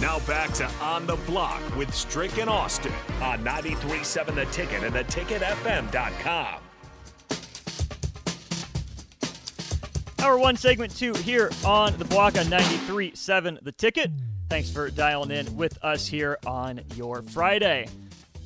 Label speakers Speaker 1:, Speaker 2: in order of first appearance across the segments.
Speaker 1: Now back to On the Block with Strick and Austin on 93.7 The Ticket and theticketfm.com.
Speaker 2: Hour one, segment two here on the block on 93.7 The Ticket. Thanks for dialing in with us here on your Friday.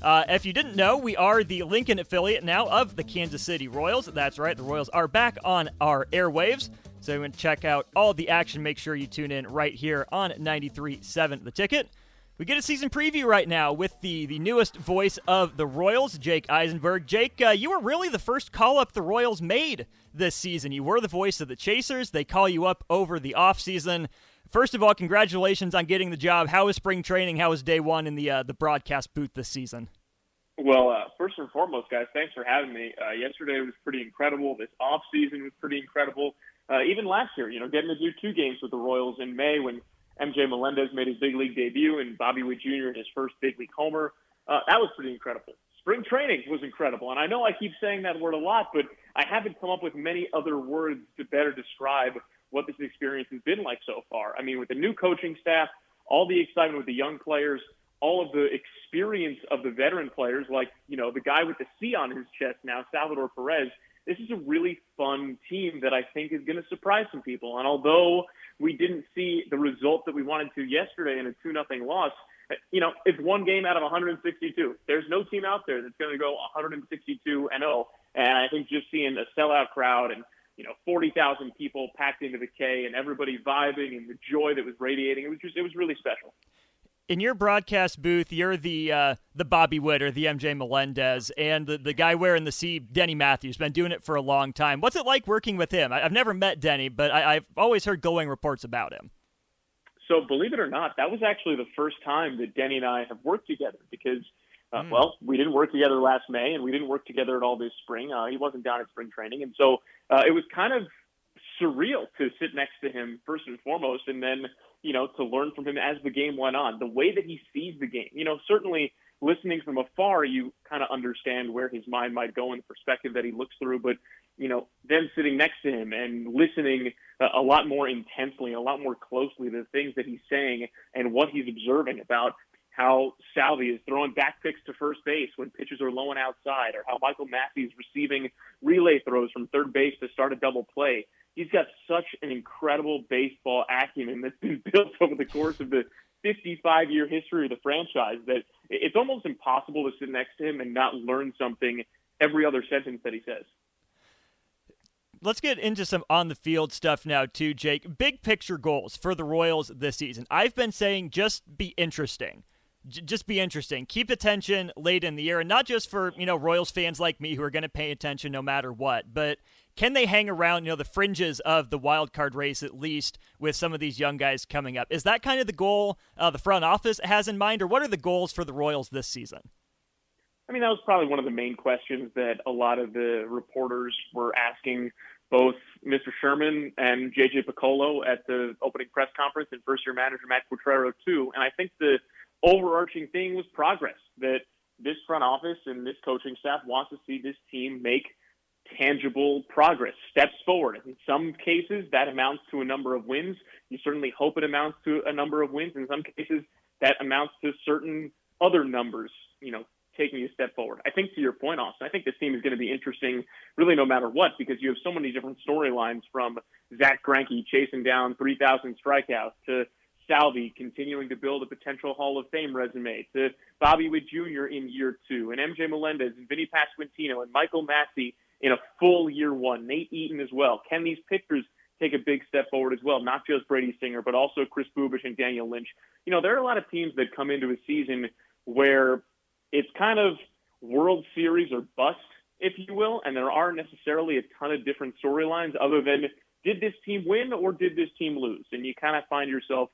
Speaker 2: Uh, if you didn't know, we are the Lincoln affiliate now of the Kansas City Royals. That's right, the Royals are back on our airwaves. So you want to check out all the action, make sure you tune in right here on 93.7 The Ticket. We get a season preview right now with the, the newest voice of the Royals, Jake Eisenberg. Jake, uh, you were really the first call up the Royals made this season. You were the voice of the Chasers. They call you up over the offseason. First of all, congratulations on getting the job. How was spring training? How was day one in the uh, the broadcast booth this season?
Speaker 3: Well, uh, first and foremost, guys, thanks for having me. Uh, yesterday was pretty incredible. This off season was pretty incredible uh, even last year, you know, getting to do two games with the Royals in May when MJ Melendez made his big league debut and Bobby Witt Jr. in his first big league homer. Uh, that was pretty incredible. Spring training was incredible. And I know I keep saying that word a lot, but I haven't come up with many other words to better describe what this experience has been like so far. I mean, with the new coaching staff, all the excitement with the young players, all of the experience of the veteran players, like, you know, the guy with the C on his chest now, Salvador Perez – this is a really fun team that I think is going to surprise some people. And although we didn't see the result that we wanted to yesterday in a 2 nothing loss, you know, it's one game out of 162. There's no team out there that's going to go 162 and 0. And I think just seeing a sellout crowd and you know, 40,000 people packed into the K and everybody vibing and the joy that was radiating. It was just, it was really special
Speaker 2: in your broadcast booth, you're the uh, the Bobby Witt or the MJ Melendez, and the, the guy wearing the C, Denny Matthews, been doing it for a long time. What's it like working with him? I, have never met Denny, but I, have always heard glowing reports about him.
Speaker 3: So, believe it or not, that was actually the first time that Denny and I have worked together because, uh, mm. well, we didn't work together last May, and we didn't work together at all this spring. Uh, he wasn't down at spring training, and so uh, it was kind of surreal to sit next to him first and foremost, and then you know, to learn from him as the game went on. The way that he sees the game, you know, certainly listening from afar, you kind of understand where his mind might go and the perspective that he looks through. But, you know, then sitting next to him and listening uh, a lot more intensely, a lot more closely to the things that he's saying and what he's observing about how Salvy is throwing back picks to first base when pitches are low and outside, or how Michael Massey is receiving relay throws from third base to start a double play he's got such an incredible baseball acumen that's been built over the course of the 55 year history of the franchise that it's almost impossible to sit next to him and not learn something every other sentence that he says.
Speaker 2: Let's get into some on the field stuff now, too, Jake. Big picture goals for the Royals this season. I've been saying just be interesting just be interesting. Keep attention late in the year, and not just for you know Royals fans like me who are going to pay attention no matter what, but can they hang around, you know, the fringes of the wild card race at least with some of these young guys coming up? Is that kind of the goal uh, the front office has in mind, or what are the goals for the Royals this season?
Speaker 3: I mean, that was probably one of the main questions that a lot of the reporters were asking both Mr. Sherman and JJ Picollo at the opening press conference and first year manager Matt Quatraro too. And I think the overarching thing was progress that this front office and this coaching staff wants to see this team make tangible progress, steps forward. In some cases, that amounts to a number of wins. You certainly hope it amounts to a number of wins. In some cases, that amounts to certain other numbers, you know, taking a step forward. I think to your point, Austin, I think this team is going to be interesting really no matter what because you have so many different storylines from Zack Greinke chasing down 3,000 strikeouts to Salvy continuing to build a potential Hall of Fame resume to Bobby Witt Jr. in year two and MJ Melendez and Vinny Pasquantino and Michael Massey in a full year one. Nate Eaton as well. Can these pitchers take a big step forward as well? Not just Brady Singer, but also Chris Bubic and Daniel Lynch. You know, there are a lot of teams that come into a season where it's kind of World Series or bust, if you will, and there aren't necessarily a ton of different storylines other than did this team win or did this team lose? And you kind of find yourself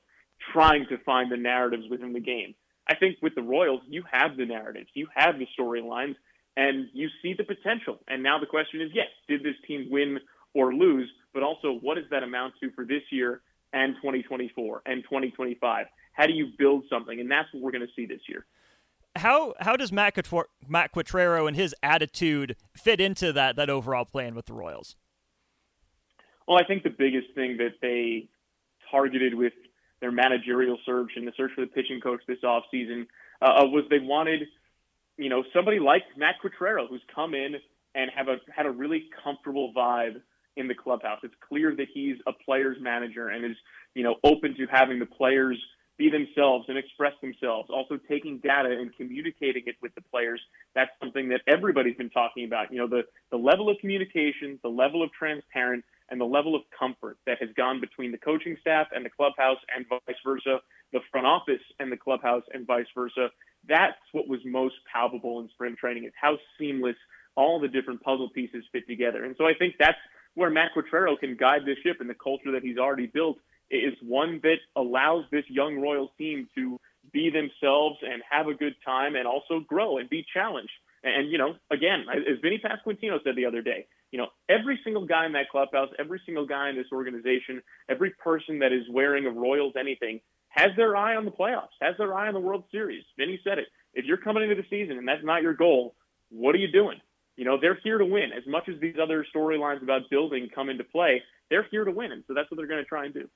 Speaker 3: trying to find the narratives within the game. I think with the Royals, you have the narratives, you have the storylines, and you see the potential. And now the question is, yes, did this team win or lose? But also, what does that amount to for this year and 2024 and 2025? How do you build something? And that's what we're going to see this year.
Speaker 2: How how does Matt, Quattro, Matt Quatraro and his attitude fit into that that overall plan with the Royals?
Speaker 3: Well, I think the biggest thing that they targeted with their managerial search and the search for the pitching coach this offseason uh, was they wanted, you know, somebody like Matt Quatraro who's come in and have a had a really comfortable vibe in the clubhouse. It's clear that he's a player's manager and is, you know, open to having the players be themselves and express themselves. Also taking data and communicating it with the players. That's something that everybody's been talking about. You know, the, the level of communication, the level of transparent, and the level of comfort that has gone between the coaching staff and the clubhouse and vice versa, the front office and the clubhouse and vice versa. That's what was most palpable in spring training is how seamless all the different puzzle pieces fit together. And so I think that's where Matt Quatraro can guide this ship and the culture that he's already built is one that allows this young Royals team to be themselves and have a good time and also grow and be challenged. And, you know, again, as Vinny Pasquantino said the other day, you know, every single guy in that clubhouse, every single guy in this organization, every person that is wearing a Royals anything has their eye on the playoffs, has their eye on the World Series. Vinny said it. If you're coming into the season and that's not your goal, what are you doing? You know, they're here to win. As much as these other storylines about building come into play, they're here to win. And so that's what they're going to try and do.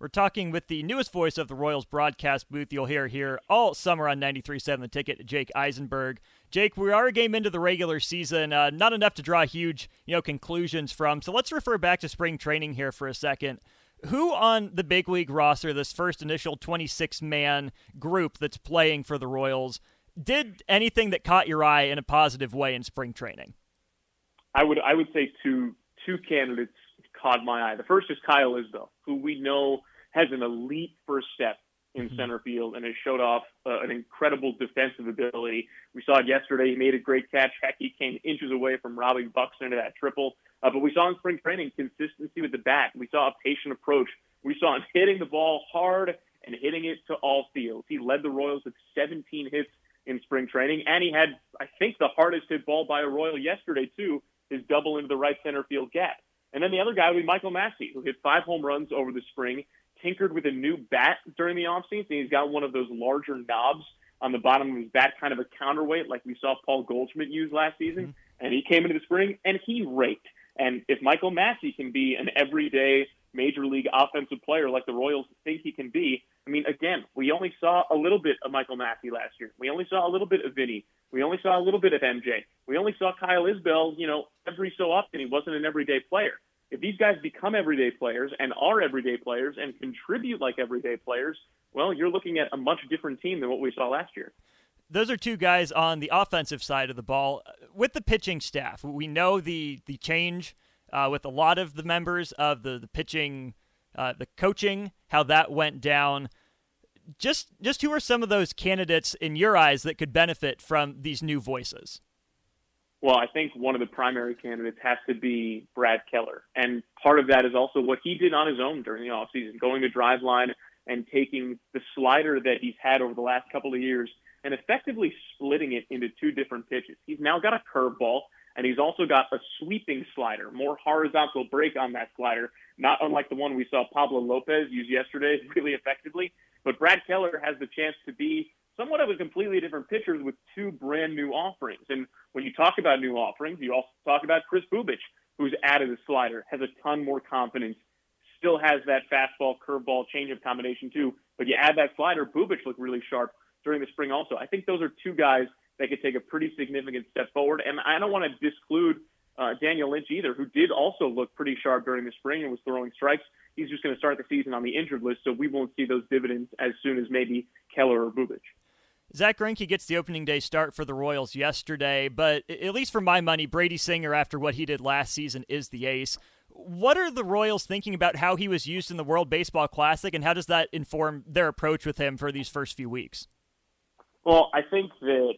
Speaker 2: We're talking with the newest voice of the Royals broadcast booth you'll hear here all summer on 93.7 The Ticket, Jake Eisenberg. Jake, we are a game into the regular season, uh, not enough to draw huge you know, conclusions from. So let's refer back to spring training here for a second. Who on the big league roster, this first initial 26 man group that's playing for the Royals, did anything that caught your eye in a positive way in spring training?
Speaker 3: I would I would say two two candidates caught my eye. The first is Kyle Isbel, who we know has an elite first step in mm-hmm. center field and has showed off uh, an incredible defensive ability. We saw it yesterday. He made a great catch. Heck, he came inches away from robbing Buxton into that triple. Uh, but we saw in spring training consistency with the bat. We saw a patient approach. We saw him hitting the ball hard and hitting it to all fields. He led the Royals with 17 hits in spring training, and he had, I think, the hardest hit ball by a Royal yesterday too. His double into the right center field gap. And then the other guy would be Michael Massey, who hit five home runs over the spring, tinkered with a new bat during the offseason. He's got one of those larger knobs on the bottom of his bat, kind of a counterweight like we saw Paul Goldschmidt use last season. Mm-hmm. And he came into the spring and he raked. And if Michael Massey can be an everyday major league offensive player like the Royals think he can be, I mean, again, we only saw a little bit of Michael Massey last year. We only saw a little bit of Vinny. We only saw a little bit of MJ. We only saw Kyle Isbel, you know, every so often. He wasn't an everyday player. If these guys become everyday players and are everyday players and contribute like everyday players, well, you're looking at a much different team than what we saw last year
Speaker 2: those are two guys on the offensive side of the ball. With the pitching staff, we know the the change uh, with a lot of the members of the the pitching, uh, the coaching, how that went down. Just just who are some of those candidates in your eyes that could benefit from these new voices?
Speaker 3: Well, I think one of the primary candidates has to be Brad Keller. And part of that is also what he did on his own during the offseason, going to Driveline and taking the slider that he's had over the last couple of years and effectively splitting it into two different pitches. He's now got a curveball and he's also got a sweeping slider, more horizontal break on that slider, not unlike the one we saw Pablo Lopez use yesterday really effectively. But Brad Keller has the chance to be somewhat of a completely different pitcher with two brand new offerings. And when you talk about new offerings, you also talk about Chris Bubic, who's added a slider, has a ton more confidence, still has that fastball, curveball, changeup combination too. But you add that slider, Bubic looked really sharp during the spring also. I think those are two guys that could take a pretty significant step forward. And I don't want to disclude uh, Daniel Lynch either, who did also look pretty sharp during the spring and was throwing strikes. He's just going to start the season on the injured list, so we won't see those dividends as soon as maybe Keller or Bubic.
Speaker 2: Zack Greinke gets the opening day start for the Royals yesterday, but at least for my money, Brady Singer, after what he did last season, is the ace. What are the Royals thinking about how he was used in the World Baseball Classic, and how does that inform their approach with him for these first few weeks?
Speaker 3: Well, I think that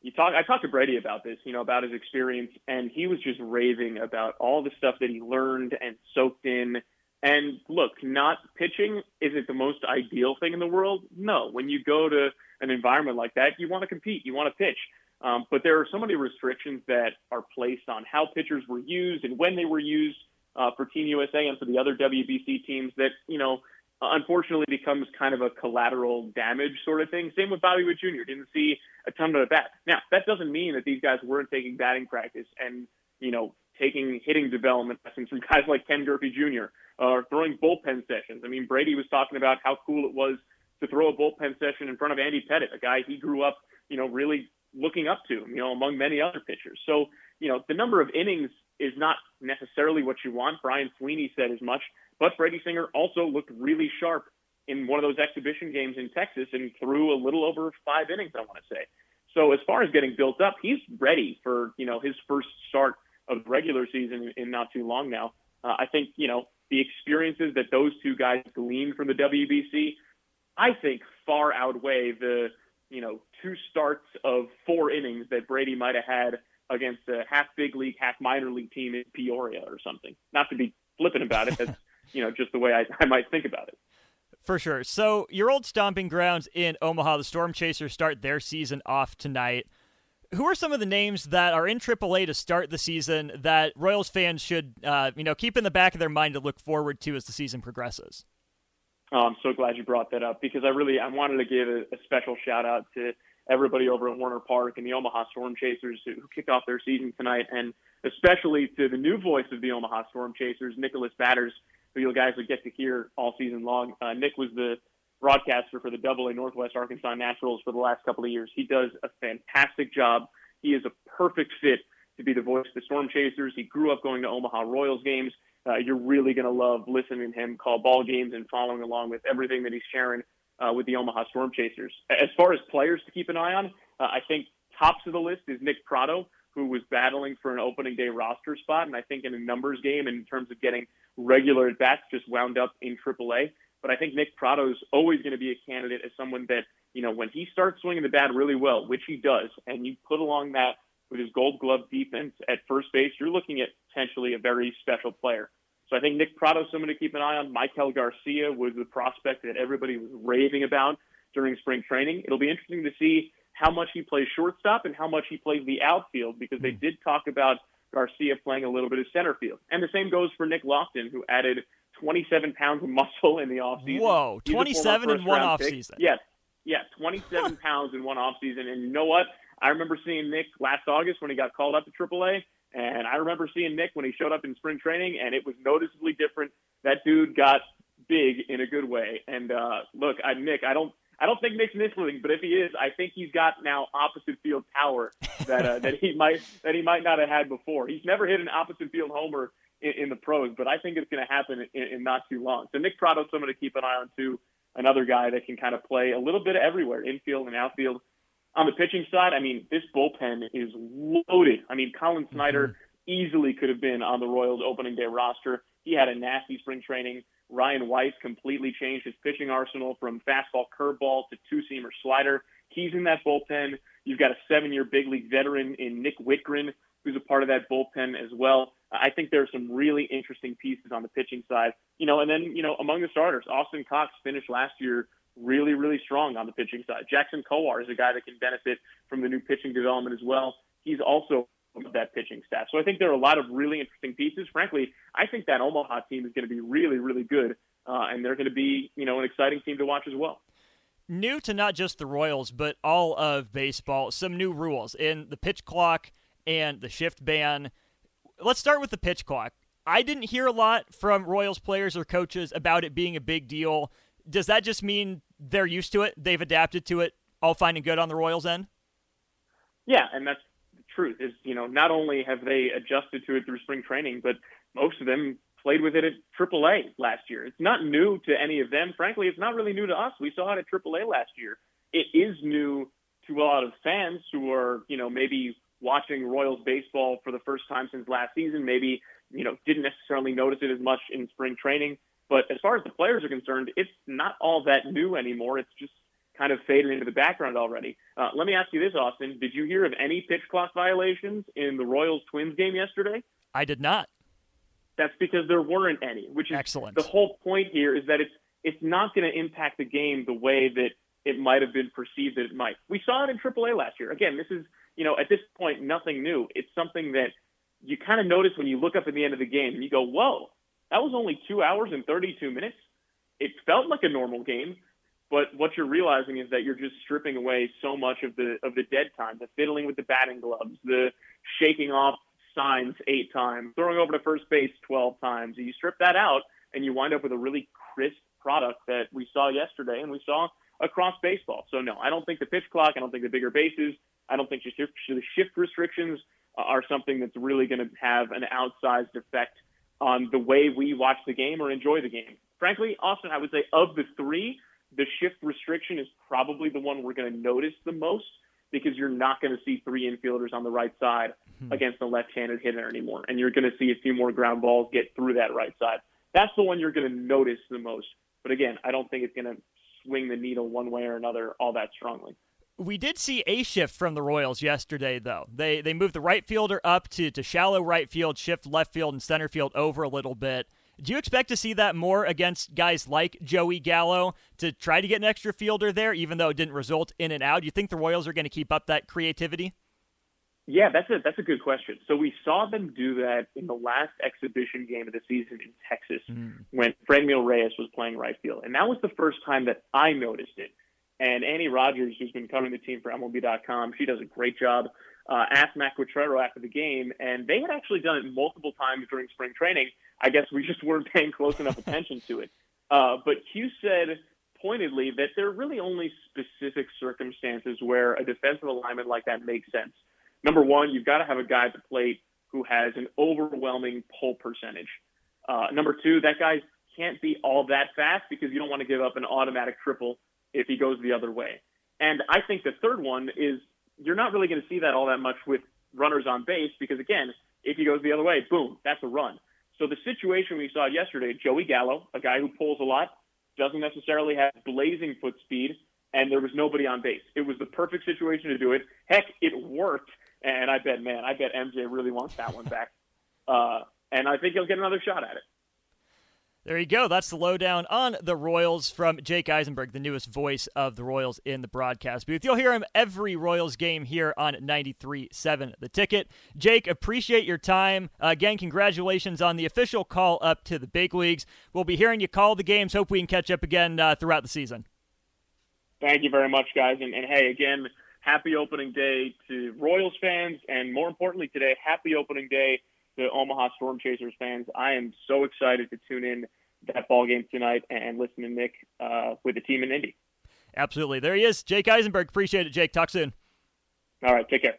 Speaker 3: you talk. I talked to Brady about this, you know, about his experience, and he was just raving about all the stuff that he learned and soaked in. And look, not pitching isn't the most ideal thing in the world. No, when you go to an environment like that, you want to compete, you want to pitch. Um, but there are so many restrictions that are placed on how pitchers were used and when they were used uh, for Team USA and for the other WBC teams that you know unfortunately becomes kind of a collateral damage sort of thing. Same with Bobby Witt Jr. Didn't see a ton of at bats. Now that doesn't mean that these guys weren't taking batting practice and you know taking hitting development lessons from guys like Ken Griffey Jr. Uh, or throwing bullpen sessions. I mean, Brady was talking about how cool it was to throw a bullpen session in front of Andy Pettitte, a guy he grew up, you know, really looking up to, you know, among many other pitchers. So, you know, the number of innings is not necessarily what you want. Brian Sweeney said as much, but Brady Singer also looked really sharp in one of those exhibition games in Texas and threw a little over five innings, I want to say. So as far as getting built up, he's ready for, you know, his first start of the regular season in not too long now. Uh, I think, you know, the experiences that those two guys gleaned from the WBC, I think far outweigh the, you know, two starts of four innings that Brady might have had against a half big league, half minor league team in Peoria or something. Not to be flippant about it, that's, you know, just the way I, I might think about it.
Speaker 2: For sure. So, your old stomping grounds in Omaha, the Storm Chasers start their season off tonight. Who are some of the names that are in AAA to start the season that Royals fans should, uh, you know, keep in the back of their mind to look forward to as the season progresses?
Speaker 3: Oh, I'm so glad you brought that up because I really I wanted to give a, a special shout out to everybody over at Werner Park and the Omaha Storm Chasers who, who kicked off their season tonight, and especially to the new voice of the Omaha Storm Chasers, Nicholas Badders, who you guys would get to hear all season long. Uh, Nick was the broadcaster for the Double A Northwest Arkansas Naturals for the last couple of years. He does a fantastic job. He is a perfect fit to be the voice of the Storm Chasers. He grew up going to Omaha Royals games. Uh, you're really going to love listening to him call ball games and following along with everything that he's sharing uh, with the Omaha Storm Chasers. As far as players to keep an eye on, uh, I think tops of the list is Nick Pratto, who was battling for an opening day roster spot, and I think in a numbers game in terms of getting regular at bats, just wound up in AAA. But I think Nick Pratto is always going to be a candidate as someone that you know when he starts swinging the bat really well, which he does, and you put along that with his Gold Glove defense at first base, you're looking at potentially a very special player. So I think Nick Pratto is someone to keep an eye on. Maikel Garcia was the prospect that everybody was raving about during spring training. It'll be interesting to see how much he plays shortstop and how much he plays the outfield because they hmm. did talk about Garcia playing a little bit of center field. And the same goes for Nick Loftin, who added 27 pounds of muscle in the offseason.
Speaker 2: Whoa, 27 in one offseason.
Speaker 3: Yes, yes, 27 pounds in one offseason. And you know what? I remember seeing Nick last August when he got called up to AAA, and I remember seeing Nick when he showed up in spring training, and it was noticeably different. That dude got big in a good way. And uh, look, I, Nick, I don't. I don't think Nick's missing, but if he is, I think he's got now opposite field power that uh, that he might that he might not have had before. He's never hit an opposite field homer in, in the pros, but I think it's going to happen in, in not too long. So Nick Pratto's someone to keep an eye on too. Another guy that can kind of play a little bit everywhere, infield and outfield. On the pitching side, I mean, this bullpen is loaded. I mean, Collin Snider mm-hmm. easily could have been on the Royals opening day roster. He had a nasty spring training. Ryan Weiss completely changed his pitching arsenal from fastball curveball to two seamer slider. He's in that bullpen. You've got a seven year big league veteran in Nick Wittgren, who's a part of that bullpen as well. I think there are some really interesting pieces on the pitching side. You know, and then, you know, among the starters, Austin Cox finished last year really, really strong on the pitching side. Jackson Kowar is a guy that can benefit from the new pitching development as well. He's also that pitching staff. So I think there are a lot of really interesting pieces. Frankly, I think that Omaha team is going to be really, really good, uh, and they're going to be, you know, an exciting team to watch as well.
Speaker 2: New to not just the Royals, but all of baseball, some new rules in the pitch clock and the shift ban. Let's start with the pitch clock. I didn't hear a lot from Royals players or coaches about it being a big deal. Does that just mean they're used to it. They've adapted to it. All fine and good on the Royals' end.
Speaker 3: Yeah, and that's the truth. Is you know not only have they adjusted to it through spring training, but most of them played with it at AAA last year. It's not new to any of them. Frankly, it's not really new to us. We saw it at AAA last year. It is new to a lot of fans who are you know maybe watching Royals baseball for the first time since last season. Maybe you know didn't necessarily notice it as much in spring training. But as far as the players are concerned, it's not all that new anymore. It's just kind of faded into the background already. Uh, let me ask you this, Austin. Did you hear of any pitch clock violations in the Royals Twins game yesterday?
Speaker 2: I did not.
Speaker 3: That's because there weren't any, which is
Speaker 2: excellent.
Speaker 3: The whole point here is that it's it's not going to impact the game the way that it might have been perceived that it might. We saw it in AAA last year. Again, this is you know at this point nothing new. It's something that you kind of notice when you look up at the end of the game and you go, "Whoa, that was only two hours and 32 minutes. It felt like a normal game, but what you're realizing is that you're just stripping away so much of the of the dead time, the fiddling with the batting gloves, the shaking off signs eight times, throwing over to first base 12 times. You strip that out, and you wind up with a really crisp product that we saw yesterday and we saw across baseball. So, no, I don't think the pitch clock, I don't think the bigger bases, I don't think the shift restrictions are something that's really going to have an outsized effect on the way we watch the game or enjoy the game. Frankly, Austin, I would say of the three, the shift restriction is probably the one we're going to notice the most because you're not going to see three infielders on the right side hmm. against a left-handed hitter anymore, and you're going to see a few more ground balls get through that right side. That's the one you're going to notice the most. But again, I don't think it's going to swing the needle one way or another all that strongly.
Speaker 2: We did see a shift from the Royals yesterday, though. They they moved the right fielder up to, to shallow right field, shift left field and center field over a little bit. Do you expect to see that more against guys like Joey Gallo to try to get an extra fielder there, even though it didn't result in and out? Do you think the Royals are going to keep up that creativity?
Speaker 3: Yeah, that's a that's a good question. So we saw them do that in the last exhibition game of the season in Texas mm. when Franmil Reyes was playing right field, and that was the first time that I noticed it. And Annie Rogers, who's been covering the team for MLB.com, she does a great job. Uh, asked Matt Quatraro after the game, and they had actually done it multiple times during spring training. I guess we just weren't paying close enough attention to it. Uh, but Q said pointedly that there are really only specific circumstances where a defensive alignment like that makes sense. Number one, you've got to have a guy at the plate who has an overwhelming pull percentage. Uh, number two, that guy can't be all that fast because you don't want to give up an automatic triple if he goes the other way. And I think the third one is you're not really going to see that all that much with runners on base because, again, if he goes the other way, boom, that's a run. So the situation we saw yesterday, Joey Gallo, a guy who pulls a lot, doesn't necessarily have blazing foot speed, and there was nobody on base. It was the perfect situation to do it. Heck, it worked. And I bet, man, I bet MJ really wants that one back. Uh, and I think he'll get another shot at it.
Speaker 2: There you go. That's the lowdown on the Royals from Jake Eisenberg, the newest voice of the Royals in the broadcast booth. You'll hear him every Royals game here on 93.7 The Ticket. Jake, appreciate your time. Uh, again, congratulations on the official call up to the big leagues. We'll be hearing you call the games. Hope we can catch up again uh, throughout the season.
Speaker 3: Thank you very much, guys. And, and hey, again, happy opening day to Royals fans, and more importantly today, happy opening day to Omaha Storm Chasers fans. I am so excited to tune in that ball game tonight and listen to Nick uh, with the team in Indy.
Speaker 2: Absolutely. There he is, Jake Eisenberg. Appreciate it, Jake. Talk soon.
Speaker 3: All right. Take care.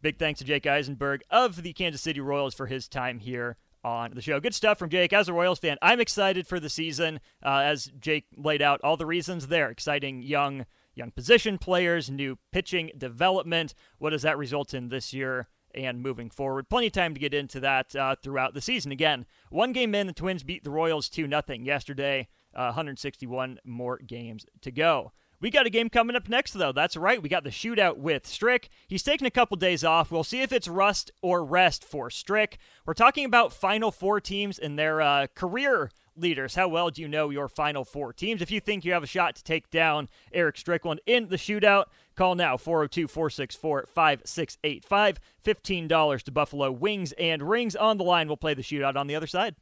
Speaker 2: Big thanks to Jake Eisenberg of the Kansas City Royals for his time here on the show. Good stuff from Jake. As a Royals fan, I'm excited for the season. Uh, as Jake laid out all the reasons there, exciting young young position players, new pitching development. What does that result in this year? And moving forward. Plenty of time to get into that uh, throughout the season. Again, one game in, the Twins beat the Royals 2 0 yesterday. Uh, 161 more games to go. We got a game coming up next, though. That's right. We got the shootout with Strick. He's taking a couple days off. We'll see if it's rust or rest for Strick. We're talking about Final Four teams and their uh, career leaders. How well do you know your Final Four teams? If you think you have a shot to take down Eric Strickland in the shootout, call now 402 464 5685. $15 to Buffalo Wings and Rings on the line. We'll play the shootout on the other side.